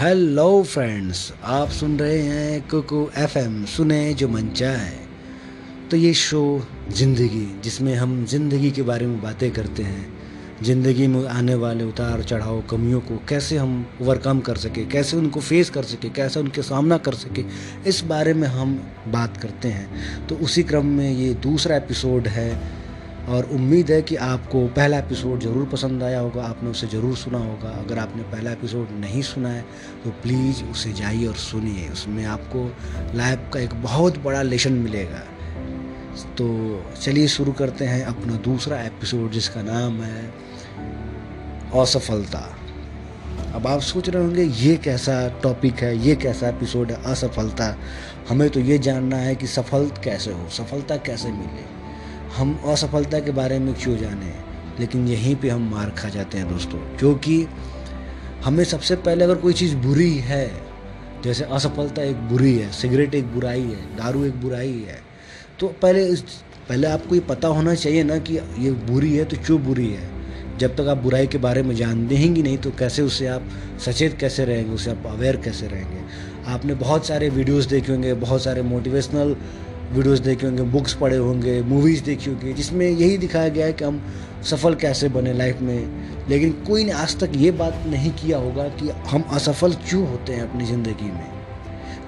Hello friends आप सुन रहे हैं कुकू एफएम सुने जो मन चाहे। तो ये शो ज़िंदगी, जिसमें हम ज़िंदगी के बारे में बातें करते हैं। ज़िंदगी में आने वाले उतार चढ़ाव कमियों को कैसे हम ओवरकम कर सके, कैसे उनको फेस कर सके, कैसे उनके सामना कर सके, इस बारे में हम बात करते हैं। तो उसी क्रम में ये दूसरा एपिसोड है और उम्मीद है कि आपको पहला एपिसोड ज़रूर पसंद आया होगा, आपने उसे ज़रूर सुना होगा। अगर आपने पहला एपिसोड नहीं सुना है तो प्लीज़ उसे जाइए और सुनिए। उसमें आपको लाइफ का एक बहुत बड़ा लेसन मिलेगा। तो चलिए शुरू करते हैं अपना दूसरा एपिसोड, जिसका नाम है असफलता। अब आप सोच रहे होंगे, ये कैसा टॉपिक है, ये कैसा एपिसोड है असफलता? हमें तो ये जानना है कि सफल कैसे हो, सफलता कैसे मिले। हम असफलता के बारे में क्यों जाने? लेकिन यहीं पे हम मार खा जाते हैं दोस्तों। क्योंकि हमें सबसे पहले अगर कोई चीज़ बुरी है, जैसे असफलता एक बुरी है, सिगरेट एक बुराई है, दारू एक बुराई है तो पहले इस, पहले आपको ये पता होना चाहिए ना कि ये बुरी है तो क्यों बुरी है? जब तक आप बुराई के बारे में जान देंगे नहीं तो कैसे उससे आप सचेत कैसे रहेंगे उससे आप अवेयर कैसे रहेंगे? आपने बहुत सारे वीडियोस देखे होंगे, बहुत सारे मोटिवेशनल वीडियोस देखे होंगे बुक्स पढ़े होंगे मूवीज़ देखी होंगी जिसमें यही दिखाया गया है कि हम सफल कैसे बने लाइफ में। लेकिन कोई ने आज तक ये बात नहीं किया होगा कि हम असफल क्यों होते हैं अपनी ज़िंदगी में।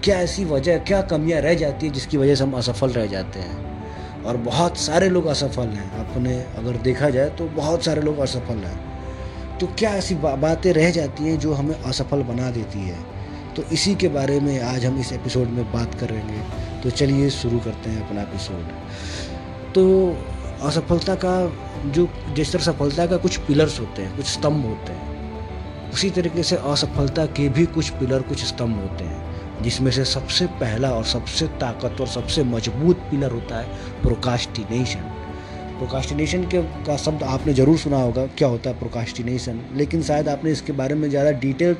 क्या ऐसी वजह क्या कमियाँ रह जाती है जिसकी वजह से हम असफल रह जाते हैं? और बहुत सारे लोग असफल हैं। अपने अगर देखा जाए तो बहुत सारे लोग असफल हैं। तो क्या ऐसी बा, बातें रह जाती हैं जो हमें असफल बना देती है? तो इसी के बारे में आज हम इस एपिसोड में बात करेंगे। तो चलिए शुरू करते हैं अपना एपिसोड तो असफलता का जो, जिस तरह सफलता का कुछ पिलर्स होते हैं, कुछ स्तंभ होते हैं, उसी तरीके से असफलता के भी कुछ पिलर कुछ स्तंभ होते हैं, जिसमें से सबसे पहला और सबसे ताकतवर, सबसे मज़बूत पिलर होता है प्रोकास्टिनेशन प्रोकास्टिनेशन के, का शब्द आपने ज़रूर सुना होगा, क्या होता है प्रोकास्टिनेशन लेकिन शायद आपने इसके बारे में ज़्यादा डिटेल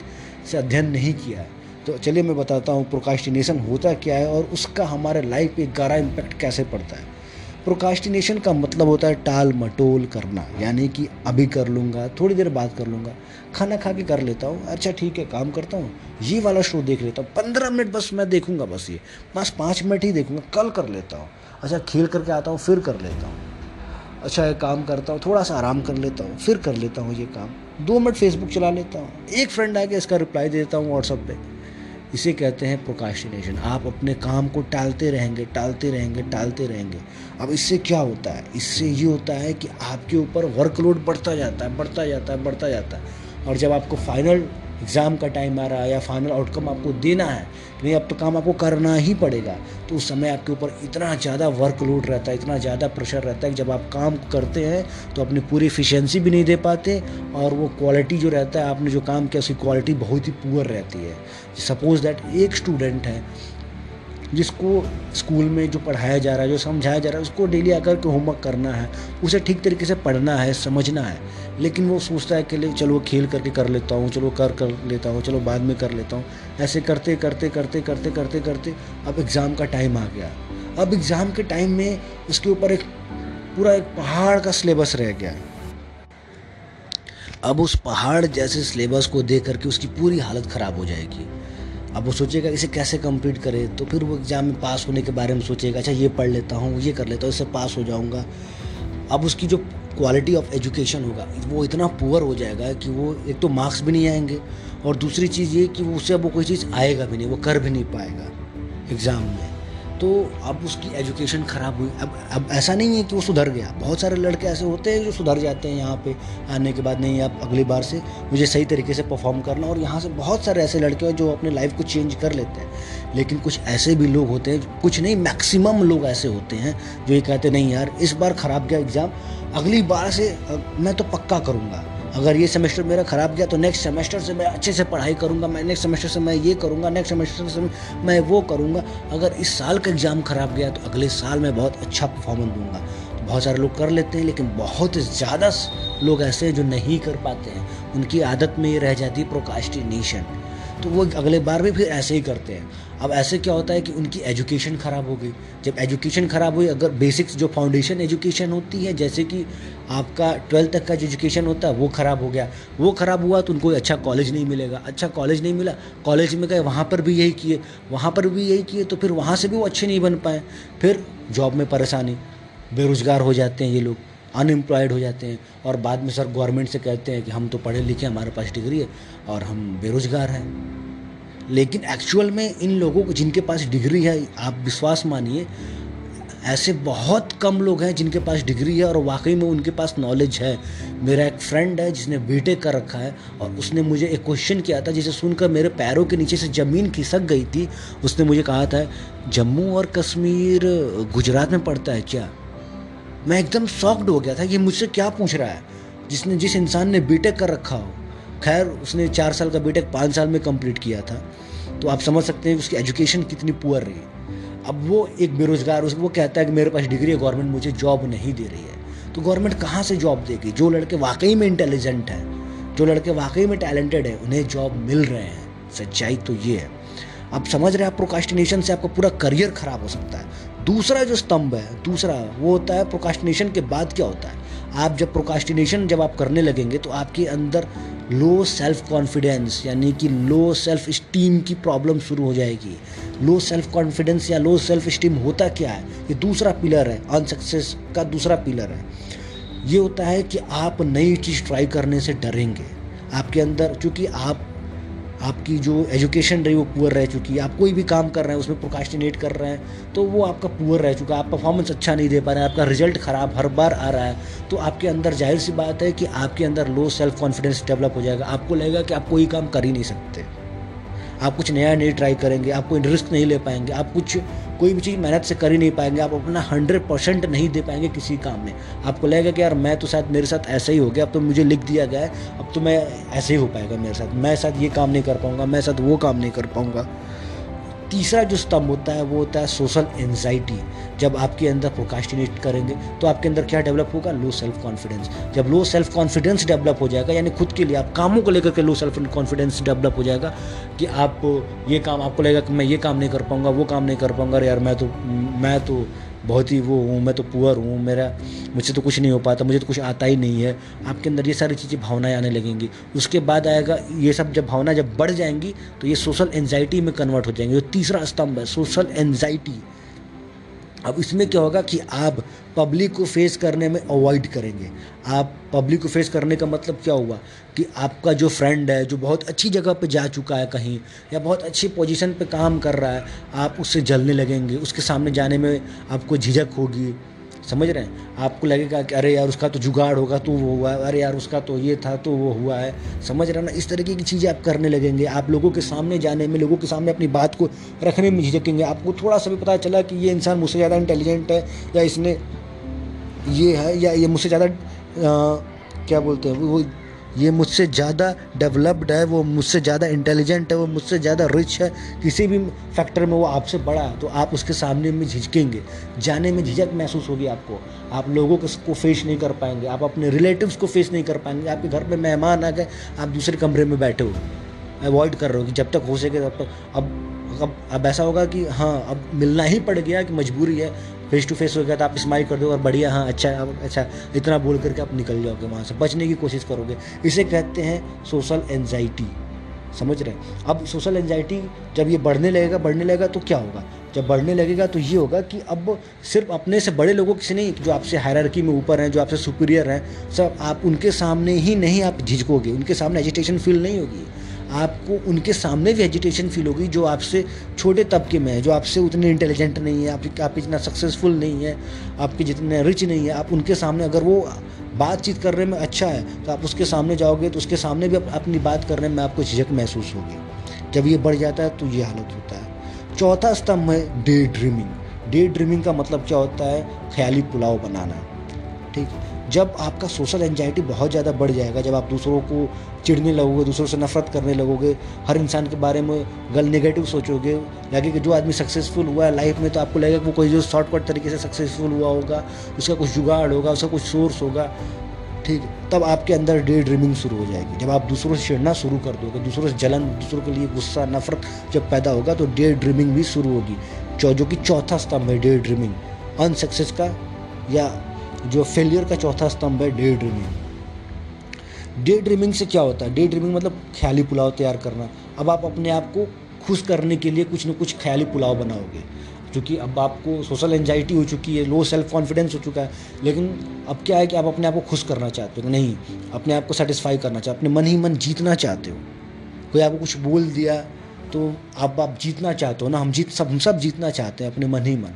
से अध्ययन नहीं किया है। तो चलिए मैं बताता हूँ प्रोकास्टिनेशन होता क्या है और उसका हमारे लाइफ पे गहरा इम्पैक्ट कैसे पड़ता है। प्रोकास्टिनेशन का मतलब होता है टाल मटोल करना, यानी कि अभी कर लूँगा, थोड़ी देर बाद कर लूँगा, खाना खा के कर लेता हूँ अच्छा ठीक है, काम करता हूँ, ये वाला शो देख लेता हूँ, पंद्रह मिनट बस मैं देखूँगा बस ये, बस पाँच मिनट ही देखूँगा, कल कर लेता हूँ अच्छा खेल करके आता हूँ, फिर कर लेता हूँ अच्छा एक काम करता हूँ, थोड़ा सा आराम कर लेता हूँ, फिर कर लेता हूँ ये काम, दो मिनट फेसबुक चला लेता हूँ, एक फ्रेंड आके इसका रिप्लाई दे देता हूँ व्हाट्सअप पे। इसे कहते हैं प्रोकाशिनेशन आप अपने काम को टालते रहेंगे टालते रहेंगे टालते रहेंगे। अब इससे क्या होता है? इससे ये होता है कि आपके ऊपर वर्कलोड बढ़ता जाता है, बढ़ता जाता है, बढ़ता जाता है। और जब आपको फाइनल एग्ज़ाम का टाइम आ रहा है या फाइनल आउटकम आपको देना है नहीं, अब तो काम आपको करना ही पड़ेगा। तो उस समय आपके ऊपर इतना ज़्यादा वर्कलोड रहता है, इतना ज़्यादा प्रेशर रहता है कि जब आप काम करते हैं तो अपनी पूरी इफिशेंसी भी नहीं दे पाते और वो क्वालिटी जो रहता है, आपने जो काम किया, उसकी क्वालिटी बहुत ही पुअर रहती है। सपोज़ दैट एक स्टूडेंट है जिसको स्कूल में जो पढ़ाया जा रहा है, जो समझाया जा रहा है, उसको डेली आकर के होमवर्क करना है, उसे ठीक तरीके से पढ़ना है, समझना है। लेकिन वो सोचता है कि चलो खेल करके कर लेता हूँ, चलो कर कर लेता हूँ, चलो बाद में कर लेता हूँ। ऐसे करते करते करते करते करते करते अब एग्ज़ाम का टाइम आ गया। अब एग्ज़ाम के टाइम में उसके ऊपर एक पूरा एक पहाड़ का सिलेबस रह गया। अब उस पहाड़ जैसे सिलेबस को देख करके उसकी पूरी हालत ख़राब हो जाएगी। अब वो सोचेगा इसे कैसे कंप्लीट करे? तो फिर वो एग्ज़ाम में पास होने के बारे में सोचेगा अच्छा ये पढ़ लेता हूँ, ये कर लेता हूँ, इससे पास हो जाऊँगा। अब उसकी जो क्वालिटी ऑफ़ एजुकेशन होगा, वो इतना पुअर हो जाएगा कि वो, एक तो मार्क्स भी नहीं आएँगे और दूसरी चीज़ ये कि वो, उससे अब वो कोई चीज़ आएगा भी नहीं, वो कर भी नहीं पाएगा एग्ज़ाम में। तो अब उसकी एजुकेशन ख़राब हुई। अब अब ऐसा नहीं है कि वो सुधर गया। बहुत सारे लड़के ऐसे होते हैं जो सुधर जाते हैं यहाँ पे आने के बाद, नहीं अब अगली बार से मुझे सही तरीके से परफॉर्म करना। और यहाँ से बहुत सारे ऐसे लड़के हैं जो अपने लाइफ को चेंज कर लेते हैं। लेकिन कुछ ऐसे भी लोग होते हैं, कुछ नहीं मैक्सिमम लोग ऐसे होते हैं जो ये कहते नहीं यार, इस बार ख़राब गया एग्ज़ाम अगली बार से मैं तो पक्का करूँगा। अगर ये सेमेस्टर मेरा ख़राब गया तो नेक्स्ट सेमेस्टर से मैं अच्छे से पढ़ाई करूँगा, मैं नेक्स्ट सेमेस्टर से मैं ये करूँगा नेक्स्ट सेमेस्टर से मैं वो करूँगा। अगर इस साल का एग्ज़ाम ख़राब गया तो अगले साल मैं बहुत अच्छा परफॉर्मेंस दूँगा। तो बहुत सारे लोग कर लेते हैं, लेकिन बहुत ज़्यादा लोग ऐसे हैं जो नहीं कर पाते हैं। उनकी आदत में ये रह जाती है प्रोकास्टिनेशन तो वो अगले बार भी फिर ऐसे ही करते हैं। अब ऐसे क्या होता है कि उनकी एजुकेशन ख़राब हो गई। जब एजुकेशन ख़राब हुई, अगर बेसिक्स जो फाउंडेशन एजुकेशन होती है, जैसे कि आपका ट्वेल्थ तक का जो एजुकेशन होता है, वो ख़राब हो गया। वो ख़राब हुआ तो उनको अच्छा कॉलेज नहीं मिलेगा। अच्छा कॉलेज नहीं मिला, कॉलेज में गए, वहाँ पर भी यही किए। वहाँ पर भी यही किए तो फिर वहाँ से भी वो अच्छे नहीं बन पाए। फिर जॉब में परेशानी, बेरोज़गार हो जाते हैं ये लोग। अनएम्प्लॉयड हो जाते हैं और बाद में सर गवर्नमेंट से कहते हैं कि हम तो पढ़े लिखे हमारे पास डिग्री है और हम बेरोज़गार हैं। लेकिन एक्चुअल में इन लोगों को जिनके पास डिग्री है, आप विश्वास मानिए, ऐसे बहुत कम लोग हैं जिनके पास डिग्री है और वाकई में उनके पास नॉलेज है। मेरा एक फ्रेंड है जिसने बी कर रखा है और उसने मुझे एक क्वेश्चन किया था जिसे सुनकर मेरे पैरों के नीचे से ज़मीन खिसक गई थी। उसने मुझे कहा था, जम्मू और कश्मीर गुजरात में पड़ता है क्या? मैं एकदम शॉक्ड हो गया था कि मुझसे क्या पूछ रहा है। जिसने जिस इंसान ने बीटेक कर रखा हो। खैर, उसने चार साल का बीटेक पाँच साल में कंप्लीट किया था। तो आप समझ सकते हैं उसकी एजुकेशन कितनी पुअर रही। अब वो एक बेरोजगार, उस वो कहता है कि मेरे पास डिग्री है गवर्नमेंट मुझे जॉब नहीं दे रही है। तो गवर्नमेंट कहाँ से जॉब देगी? जो लड़के वाकई में इंटेलिजेंट हैं, जो लड़के वाकई में टैलेंटेड है, उन्हें जॉब मिल रहे हैं। सच्चाई तो ये है। आप समझ रहे हैं आप प्रोकास्टिनेशन से आपका पूरा करियर खराब हो सकता है। दूसरा जो स्तंभ है, दूसरा वो होता है प्रोकास्टिनेशन के बाद क्या होता है? आप जब प्रोकास्टिनेशन जब आप करने लगेंगे तो आपके अंदर लो सेल्फ कॉन्फिडेंस यानी कि लो सेल्फ स्टीम की प्रॉब्लम शुरू हो जाएगी। लो सेल्फ कॉन्फिडेंस या लो सेल्फ स्टीम होता क्या है? ये दूसरा पिलर है अनसक्सेस का दूसरा पिलर है। ये होता है कि आप नई चीज़ ट्राई करने से डरेंगे। आपके अंदर चूँकि आप आपकी जो एजुकेशन रही वो पुअर रह चुकी है। आप कोई भी काम कर रहे हैं, उसमें प्रोकास्टिनेट कर रहे हैं तो वो आपका पुअर रह चुका है। आप परफॉर्मेंस अच्छा नहीं दे पा रहे हैं, आपका रिज़ल्ट ख़राब हर बार आ रहा है। तो आपके अंदर ज़ाहिर सी बात है कि आपके अंदर लो सेल्फ कॉन्फिडेंस डेवलप हो जाएगा। आपको लगेगा कि आप कोई काम कर ही नहीं सकते। आप कुछ नया नहीं ट्राई करेंगे, आप कोई रिस्क नहीं ले पाएँगे, आप कुछ, कोई भी चीज़ मेहनत से कर ही नहीं पाएँगे, आप अपना हंड्रेड परसेंट नहीं दे पाएँगे किसी काम में। आपको लगेगा कि यार मैं तो शायद मेरे साथ ऐसा ही हो गया, अब तो मुझे लिख दिया गया है, अब तो मैं ऐसे ही हो पाएगा मेरे साथ, मैं साथ ये काम नहीं कर पाऊँगा, मैं साथ वो काम नहीं कर पाऊँगा। तीसरा जो स्तंभ होता है, वो होता है सोशल एनजाइटी जब आपके अंदर प्रोकास्टिनेट करेंगे तो आपके अंदर क्या डेवलप होगा? लो सेल्फ कॉन्फिडेंस जब लो सेल्फ कॉन्फिडेंस डेवलप हो जाएगा, यानी खुद के लिए, आप कामों को लेकर के लो सेल्फ कॉन्फिडेंस डेवलप हो जाएगा कि आप ये काम, आपको लगेगा कि मैं ये काम नहीं कर पाऊँगा, वो काम नहीं कर पाऊँगा यार, मैं तो मैं तो बहुत ही वो हूँ, मैं तो पुअर हूँ, मेरा, मुझसे तो कुछ नहीं हो पाता, मुझे तो कुछ आता ही नहीं है। आपके अंदर ये सारी चीज़ें भावनाएँ आने लगेंगी। उसके बाद आएगा, ये सब जब भावना जब बढ़ जाएँगी तो ये सोशल एनजाइटी में कन्वर्ट हो जाएँगे। जो तीसरा स्तंभ है सोशल एनजाइटी अब इसमें क्या होगा कि आप पब्लिक को फेस करने में अवॉइड करेंगे। आप पब्लिक को फेस करने का मतलब क्या हुआ? कि आपका जो फ्रेंड है, जो बहुत अच्छी जगह पे जा चुका है कहीं, या बहुत अच्छी पोजीशन पे काम कर रहा है, आप उससे जलने लगेंगे। उसके सामने जाने में आपको झिझक होगी। समझ रहे हैं? आपको लगेगा कि अरे यार, उसका तो जुगाड़ होगा तो वो हुआ। है अरे यार, उसका तो ये था तो वो हुआ है। समझ रहे ना? इस तरीके की चीज़ें आप करने लगेंगे। आप लोगों के सामने जाने में, लोगों के सामने अपनी बात को रखने में झिझकेंगे आपको थोड़ा सा भी पता चला कि ये इंसान मुझसे ज़्यादा इंटेलिजेंट है, या इसने ये है, या ये मुझसे ज़्यादा क्या बोलते हैं, वो ये मुझसे ज़्यादा डेवलप्ड है, वो मुझसे ज़्यादा इंटेलिजेंट है, वो मुझसे ज़्यादा रिच है। किसी भी फैक्टर में वो आपसे बड़ा है तो आप उसके सामने में झिझकेंगे। जाने में झिझक महसूस होगी आपको। आप लोगों को फेस नहीं कर पाएँगे। आप अपने रिलेटिव्स को फेस नहीं कर पाएँगे। आपके घर में मेहमान आ गए, आप दूसरे कमरे में बैठे हो। अवॉइड कर रहे हो कि जब तक हो सके तब तक। अब अब अब ऐसा होगा कि हाँ अब मिलना ही पड़ गया कि मजबूरी है। फेस टू फेस हो गया तो आप स्माइल कर दो और बढ़िया हाँ अच्छा अच्छा इतना बोल करके आप निकल जाओगे वहाँ से। बचने की कोशिश करोगे। इसे कहते हैं सोशल एनजाइटी समझ रहे हैं? अब सोशल एनजाइटी जब ये बढ़ने लगेगा बढ़ने लगेगा तो क्या होगा? जब बढ़ने लगेगा तो ये होगा कि अब सिर्फ़ अपने से बड़े लोगों से नहीं, जो आपसे हायरार्की में ऊपर हैं, जो आपसे सुपीरियर हैं, सब आप, उनके सामने ही नहीं आप झिझकोगे, उनके सामने एजिटेशन फील नहीं होगी। आपको उनके सामने भी एजिटेशन फील होगी, जो आपसे छोटे तबके में है, जो आपसे उतने इंटेलिजेंट नहीं है आप आप इतना सक्सेसफुल नहीं है, आपके जितने रिच नहीं है, आप उनके सामने अगर वो बातचीत करने में अच्छा है तो आप उसके सामने जाओगे तो उसके सामने भी अपनी बात करने में आपको झिझक महसूस होगी। जब ये बढ़ जाता है तो ये हालत होता है। चौथा स्तंभ है डे ड्रीमिंग डे ड्रीमिंग का मतलब क्या होता है? ख्याली पुलाव बनाना। ठीक? जब आपका सोशल एंजाइटी बहुत ज़्यादा बढ़ जाएगा, जब आप दूसरों को चिढ़ने लगोगे, दूसरों से नफरत करने लगोगे, हर इंसान के बारे में गल नेगेटिव सोचोगे लगे कि जो आदमी सक्सेसफुल हुआ है लाइफ में तो आपको लगेगा वो कोई जो शॉर्टकट तरीके से सक्सेसफुल हुआ होगा, उसका कुछ जुगाड़ होगा, उसका कुछ सोर्स होगा, ठीक, तब आपके अंदर डे ड्रीमिंग शुरू हो जाएगी। जब आप दूसरों से चिड़ना शुरू कर दोगे, दूसरों से जलन, दूसरों के लिए गुस्सा, नफरत जब पैदा होगा तो डे ड्रीमिंग भी शुरू होगी। जो कि चौथा स्तंभ है डे ड्रीमिंग अनसक्सेस का या जो फेलियर का चौथा स्तंभ है डे ड्रीमिंग डे ड्रीमिंग से क्या होता है? डे ड्रीमिंग मतलब ख्याली पुलाव तैयार करना। अब आप अपने आप को खुश करने के लिए कुछ ना कुछ ख्याली पुलाव बनाओगे। क्योंकि अब आपको सोशल एंजाइटी हो चुकी है लो सेल्फ कॉन्फिडेंस हो चुका है, लेकिन अब क्या है कि आप अपने आप को खुश करना चाहते हो? नहीं, अपने आप को सेटिस्फाई करना चाहते अपने मन ही मन जीतना चाहते हो। कोई आपको कुछ बोल दिया तो अब आप जीतना चाहते हो ना? हम जीत, सब, हम सब जीतना चाहते हैं अपने मन ही मन।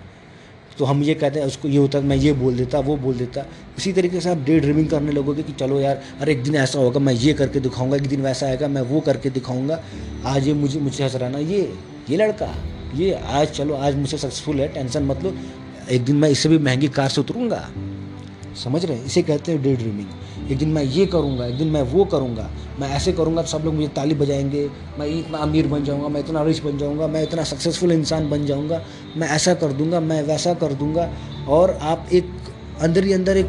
तो हम ये कहते हैं, उसको ये होता है, मैं ये बोल देता, वो बोल देता। उसी तरीके से आप डे ड्रीमिंग करने लगोगे कि चलो यार, अरे एक दिन ऐसा होगा, मैं ये करके दिखाऊँगा, एक दिन वैसा आएगा, मैं वो करके दिखाऊँगा। आज ये मुझे मुझे हंस रहा ये ये लड़का, ये आज चलो, आज मुझसे सक्सेसफुल है, टेंशन मतलब एक दिन मैं इससे भी महँगी कार से उतरूँगा। समझ रहे हैं? इसे कहते हैं डे ड्रीमिंग। एक दिन मैं ये करूँगा, एक दिन मैं वो करूँगा। मैं ऐसे करूँगा तो सब लोग मुझे ताली बजाएँगे। मैं इतना अमीर बन जाऊँगा, मैं इतना रिच बन जाऊँगा, मैं इतना सक्सेसफुल इंसान बन जाऊँगा। मैं ऐसा कर दूँगा, मैं वैसा कर दूँगा। और आप एक, अंदर ही अंदर एक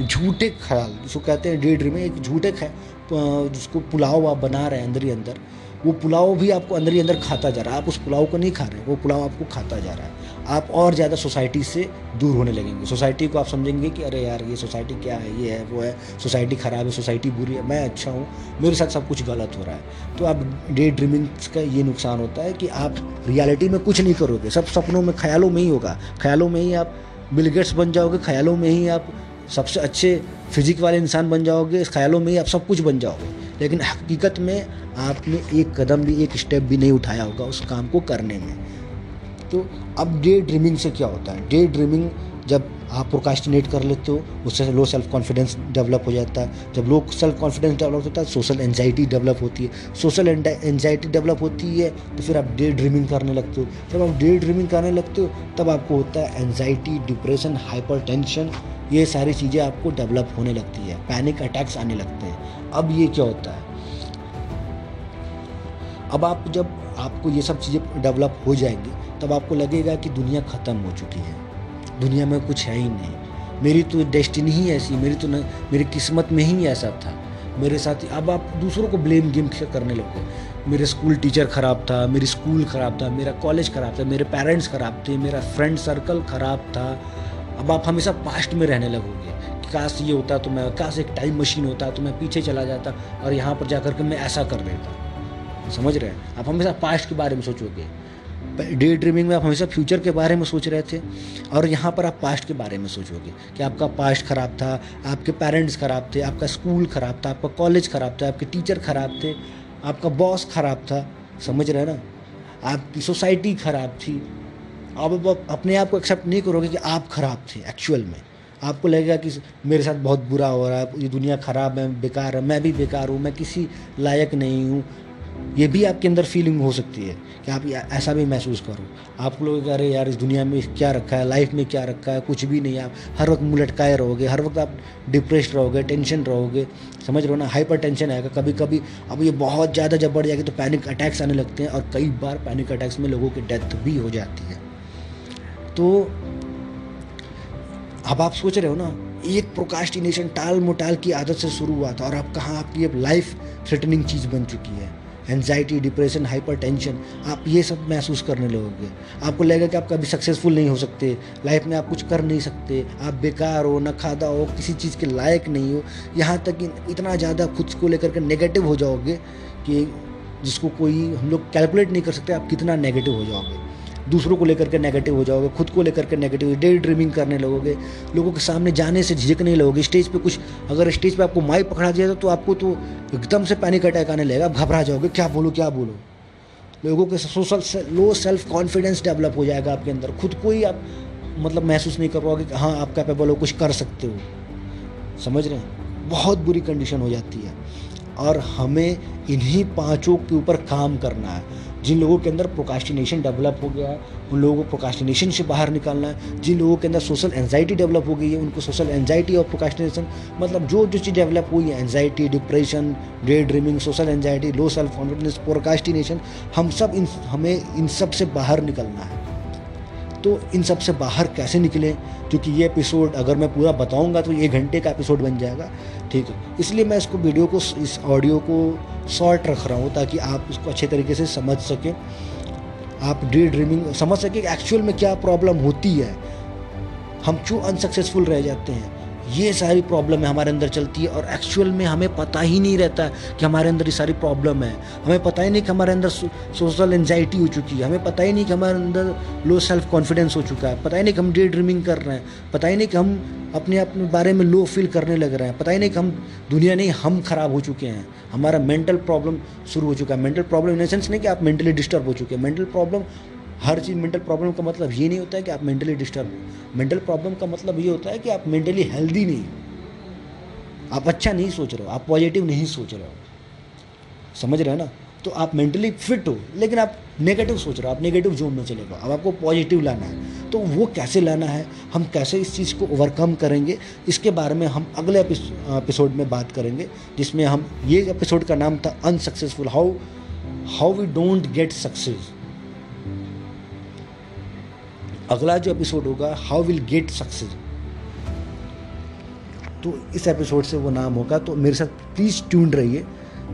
झूठे ख्याल, जिसको कहते हैं डे ड्रीम एक झूठे ख्याल जिसको पुलाव आप बना रहे हैं अंदर ही अंदर, वो पुलाव भी आपको अंदर ही अंदर खाता जा रहा है। आप उस पुलाव को नहीं खा रहे, वो पुलाव आपको खाता जा रहा है। आप और ज़्यादा सोसाइटी से दूर होने लगेंगे। सोसाइटी को आप समझेंगे कि अरे यार, ये सोसाइटी क्या है, ये है, वो है, सोसाइटी ख़राब है, सोसाइटी बुरी है, मैं अच्छा हूँ, मेरे साथ सब कुछ गलत हो रहा है। तो आप डे ड्रीमिंग्स का ये नुकसान होता है कि आप रियलिटी में कुछ नहीं करोगे। सब सपनों में, ख्यालों में ही होगा। ख्यालों में ही आप बिलगेट्स बन जाओगे, ख्यालों में ही आप सबसे अच्छे फिजिक वाले इंसान बन जाओगे ख्यालों में ही आप सब कुछ बन जाओगे। लेकिन हकीकत में आपने एक कदम भी, एक स्टेप भी नहीं उठाया होगा उस काम को करने में। तो अब डे ड्रीमिंग से क्या होता है? डे ड्रीमिंग जब आप प्रोकास्टिनेट कर लेते हो, उससे लो सेल्फ कॉन्फिडेंस डेवलप हो जाता है। जब लो सेल्फ कॉन्फिडेंस डेवलप होता है सोशल एनजाइटी डेवलप होती है। सोशल एनजाइटी डेवलप होती है तो फिर आप डे ड्रीमिंग करने लगते हो। जब आप डे ड्रीमिंग करने लगते हो, तब आपको होता है एनजाइटी डिप्रेशन हाइपर टेंशन ये सारी चीज़ें आपको डेवलप होने लगती है। पैनिक अटैक्स आने लगते हैं। अब ये क्या होता है? अब आप जब आपको ये सब चीज़ें डेवलप हो जाएँगी, तब आपको लगेगा कि दुनिया ख़त्म हो चुकी है। दुनिया में कुछ है ही नहीं। मेरी तो डेस्टिनी ही ऐसी, मेरी तो न, मेरी किस्मत में ही ऐसा था। मेरे साथ अब आप दूसरों को ब्लेम गेम करने लगो। मेरे स्कूल टीचर ख़राब था, मेरी स्कूल ख़राब था, मेरा कॉलेज ख़राब था, मेरे पेरेंट्स ख़राब थे, मेरा फ्रेंड सर्कल ख़राब था। अब आप हमेशा पास्ट में रहने लगोगे कि काश ये होता तो मैं काश एक टाइम मशीन होता तो मैं पीछे चला जाता और यहाँ पर जा कर के मैं ऐसा कर देता। समझ रहे हैं? आप हमेशा पास्ट के बारे में सोचोगे। डे ड्रीमिंग में आप हमेशा फ्यूचर के बारे में सोच रहे थे और यहाँ पर आप पास्ट के बारे में सोचोगे कि आपका पास्ट ख़राब था, आपके पेरेंट्स ख़राब थे, आपका स्कूल ख़राब था, आपका कॉलेज ख़राब था, आपके टीचर ख़राब थे, आपका बॉस ख़राब था। समझ रहे ना? आपकी सोसाइटी ख़राब थी। आप अपने आप को एक्सेप्ट नहीं करोगे कि आप ख़राब थे एक्चुअल में। आपको लगेगा कि मेरे साथ बहुत बुरा हो रहा है, ये दुनिया ख़राब है बेकार है, मैं भी बेकार हूँ, मैं किसी लायक नहीं हूँ। ये भी आपके अंदर फीलिंग हो सकती है कि आप ऐसा भी महसूस करो। आप लोग कह रहे यार, इस दुनिया में क्या रखा है? लाइफ में क्या रखा है? कुछ भी नहीं आप हर वक्त मुँह लटकाए रहोगे, हर वक्त आप डिप्रेस रहोगे टेंशन रहोगे। समझ रहे हो ना? हाइपर टेंशन आएगा। कभी कभी अब ये बहुत ज़्यादा जब बढ़ जाएगी तो पैनिक अटैक्स आने लगते हैं और कई बार पैनिक अटैक्स में लोगों की डेथ भी हो जाती है। तो अब आप सोच रहे हो ना, एक प्रोकास्टिनेशन टाल मोटाल की आदत से शुरू हुआ था और अब कहाँ आपकी अब लाइफ थ्रेटनिंग चीज़ बन चुकी है। एनजाइटी डिप्रेशन हाइपर टेंशन आप ये सब महसूस करने लगोगे। आपको लगेगा कि आप कभी सक्सेसफुल नहीं हो सकते लाइफ में आप कुछ कर नहीं सकते, आप बेकार हो, ना खादा हो, किसी चीज़ के लायक नहीं हो। यहाँ तक इतना ज़्यादा खुद को लेकर के नेगेटिव हो जाओगे कि जिसको कोई हम लोग कैलकुलेट नहीं कर सकते, आप कितना नेगेटिव हो जाओगे। दूसरों को लेकर के नेगेटिव हो जाओगे, खुद को लेकर के नेगेटिव डे ड्रीमिंग करने लगोगे, लोगों के सामने जाने से झिझकने लगोगे स्टेज पे कुछ, अगर स्टेज पे आपको माइक पकड़ा दिया तो आपको तो एकदम से पैनिक अटैक आने लगेगा, घबरा जाओगे, क्या बोलो क्या बोलो। लोगों के social low self confidence develop हो जाएगा आपके अंदर, खुद को ही आप मतलब महसूस नहीं कर पाओगे कि हाँ आप कैपेबल हो, कुछ कर सकते हो। समझ रहे हैं? बहुत बुरी कंडीशन हो जाती है। और हमें इन्हीं पाँचों के ऊपर काम करना है। जिन लोगों के अंदर प्रोकास्टिनेशन डेवलप हो गया है, उन लोगों को प्रोकास्टिनेशन से बाहर निकालना है। जिन लोगों के अंदर सोशल एन्जाइटी डेवलप हो गई है, उनको सोशल एन्जाइटी और प्रोकास्टिनेशन मतलब जो जो चीज़ डेवलप हुई है anxiety depression day dreaming social anxiety low self confidence procrastination हम सब इन, हमें इन सबसे बाहर निकलना है। तो इन सबसे बाहर कैसे निकलें? क्योंकि ये एपिसोड अगर मैं पूरा बताऊँगा तो ये घंटे का एपिसोड बन जाएगा। ठीक है। इसलिए मैं इसको वीडियो को, इस ऑडियो को शॉर्ट रख रहा हूँ ताकि आप इसको अच्छे तरीके से समझ सकें। आप डे ड्रीमिंग समझ सकें एक्चुअल में क्या प्रॉब्लम होती है। हम क्यों अनसक्सेसफुल रह जाते हैं? ये सारी प्रॉब्लम है हमारे अंदर चलती है और एक्चुअल में हमें पता ही नहीं रहता कि हमारे अंदर ये सारी प्रॉब्लम है। हमें पता ही नहीं कि हमारे अंदर सोशल एंजाइटी हो चुकी है। हमें पता ही नहीं कि हमारे अंदर लो सेल्फ कॉन्फिडेंस हो चुका है। पता ही नहीं कि हम डे ड्रीमिंग कर रहे हैं। पता ही नहीं कि हम अपने अपने बारे में लो फील करने लग रहे हैं। पता ही नहीं कि हम दुनिया नहीं, हम खराब हो चुके हैं। हमारा मेंटल प्रॉब्लम शुरू हो चुका है। मेंटल प्रॉब्लम इन सेंस नहीं कि आप मेंटली डिस्टर्ब हो चुके हैं। मेंटल प्रॉब्लम हर चीज़ मेंटल प्रॉब्लम का मतलब ये नहीं होता है कि आप मेंटली डिस्टर्ब हो। मेंटल प्रॉब्लम का मतलब ये होता है कि आप मेंटली हेल्दी नहीं हो। आप अच्छा नहीं सोच रहे हो, आप पॉजिटिव नहीं सोच रहे हो। समझ रहे हो ना? तो आप मेंटली फिट हो, लेकिन आप नेगेटिव सोच रहे हो, आप नेगेटिव जोन में चले गए अब आपको पॉजिटिव लाना है तो वो कैसे लाना है? हम कैसे इस चीज़ को ओवरकम करेंगे? इसके बारे में हम अगले एपिसोड में बात करेंगे, जिसमें हम ये एपिसोड का नाम था unsuccessful how how we don't get success अगला जो एपिसोड होगा हाउ विल गेट सक्सेस तो इस एपिसोड से वो नाम होगा तो मेरे साथ प्लीज़ ट्यून रहिए,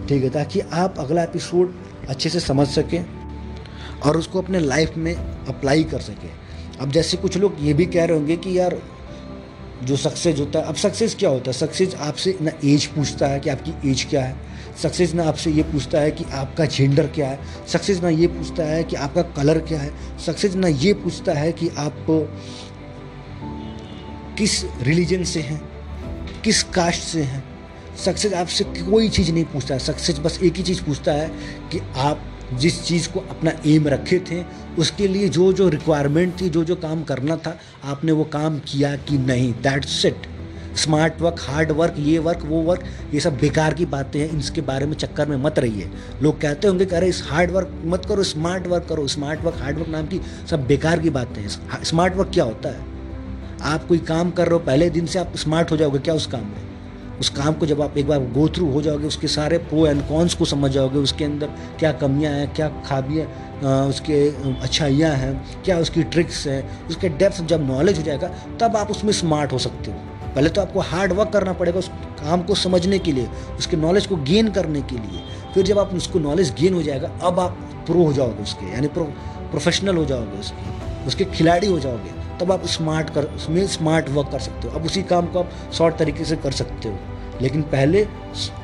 ठीक है, ताकि आप अगला एपिसोड अच्छे से समझ सकें और उसको अपने लाइफ में अप्लाई कर सकें। अब जैसे कुछ लोग ये भी कह रहे होंगे कि यार जो सक्सेस होता है। अब सक्सेस क्या होता है? सक्सेस आपसे ना एज पूछता है कि आपकी एज क्या है। सक्सेस ना आपसे ये पूछता है कि आपका जेंडर क्या है। सक्सेस ना ये पूछता है कि आपका कलर क्या है। सक्सेस ना ये पूछता है कि आप किस रिलीजन से हैं, किस कास्ट से हैं। सक्सेस आपसे कोई चीज़ नहीं पूछता है। सक्सेस बस एक ही चीज़ पूछता है कि आप जिस चीज़ को अपना एम रखे थे, उसके लिए जो जो रिक्वायरमेंट थी, जो जो काम करना था, आपने वो काम किया कि नहीं? That's it smart work hard work ये वर्क वो वर्क ये सब बेकार की बातें हैं, इसके बारे में चक्कर में मत रहिए। लोग कहते होंगे अरे, इस हार्ड वर्क मत करो स्मार्ट वर्क करो। स्मार्ट वर्क हार्ड वर्क नाम की सब बेकार की बातें हैं। स्मार्ट वर्क क्या होता है? आप कोई काम कर रहे हो, पहले दिन से आप स्मार्ट हो जाओगे, क्या उस काम में? उस काम को जब आप एक बार गो थ्रू हो जाओगे, उसके सारे प्रो एंड कॉन्स को समझ जाओगे, उसके अंदर क्या कमियाँ हैं, क्या खाबियाँ उसके अच्छाइयाँ हैं, क्या उसकी ट्रिक्स हैं, उसके डेप्थ जब नॉलेज हो जाएगा, तब आप उसमें स्मार्ट हो सकते हो। पहले तो आपको हार्ड वर्क करना पड़ेगा उस काम को समझने के लिए, उसके नॉलेज को गेन करने के लिए। फिर जब आप उसको नॉलेज गेन हो जाएगा, अब आप प्रो हो जाओगे उसके, यानी प्रो प्रोफेशनल हो जाओगे उसके उसके खिलाड़ी हो जाओगे। तब आप स्मार्ट कर, उसमें स्मार्ट वर्क कर सकते हो। अब उसी काम को आप शॉर्ट तरीके से कर सकते हो। लेकिन पहले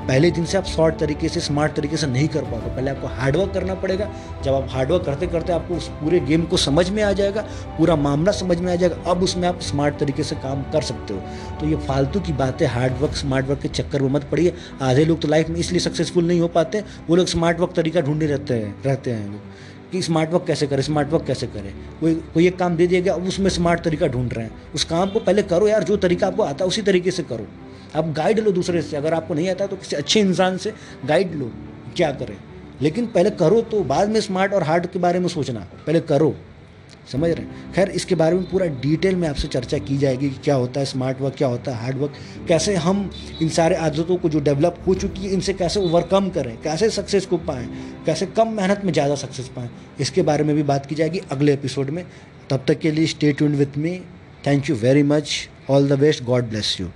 पहले दिन से आप शॉर्ट तरीके से स्मार्ट तरीके से नहीं कर पाओगे। पहले आपको हार्डवर्क करना पड़ेगा। जब आप हार्डवर्क करते करते आपको उस पूरे गेम को समझ में आ जाएगा, पूरा मामला समझ में आ जाएगा, अब उसमें आप स्मार्ट तरीके से काम कर सकते हो। तो ये फालतू की बातें हार्डवर्क स्मार्ट वर्क के चक्कर में मत पड़िए। आधे लोग तो लाइफ में इसलिए सक्सेसफुल नहीं हो पाते। वो लोग स्मार्ट वर्क तरीका ढूंढे रहते हैं रहते हैं। लोग कि स्मार्ट वर्क कैसे करें स्मार्ट वर्क कैसे करें? कोई कोई एक काम दे दिया गया, अब उसमें स्मार्ट तरीका ढूंढ रहे हैं। उस काम को पहले करो यार, जो तरीका आपको आता है उसी तरीके से करो। आप गाइड लो दूसरे से, अगर आपको नहीं आता तो किसी अच्छे इंसान से गाइड लो, क्या करें? लेकिन पहले करो तो बाद में स्मार्ट और हार्ड के बारे में सोचना, पहले करो। समझ रहे हैं? खैर, इसके बारे में पूरा डिटेल में आपसे चर्चा की जाएगी कि क्या होता है स्मार्ट वर्क क्या होता है हार्ड वर्क कैसे हम इन सारे आदतों को जो डेवलप हो चुकी है, इनसे कैसे ओवरकम करें, कैसे सक्सेस को पाएँ, कैसे कम मेहनत में ज़्यादा सक्सेस पाएँ, इसके बारे में भी बात की जाएगी अगले एपिसोड में। तब तक के लिए stay tune with me thank you very much all the best God bless you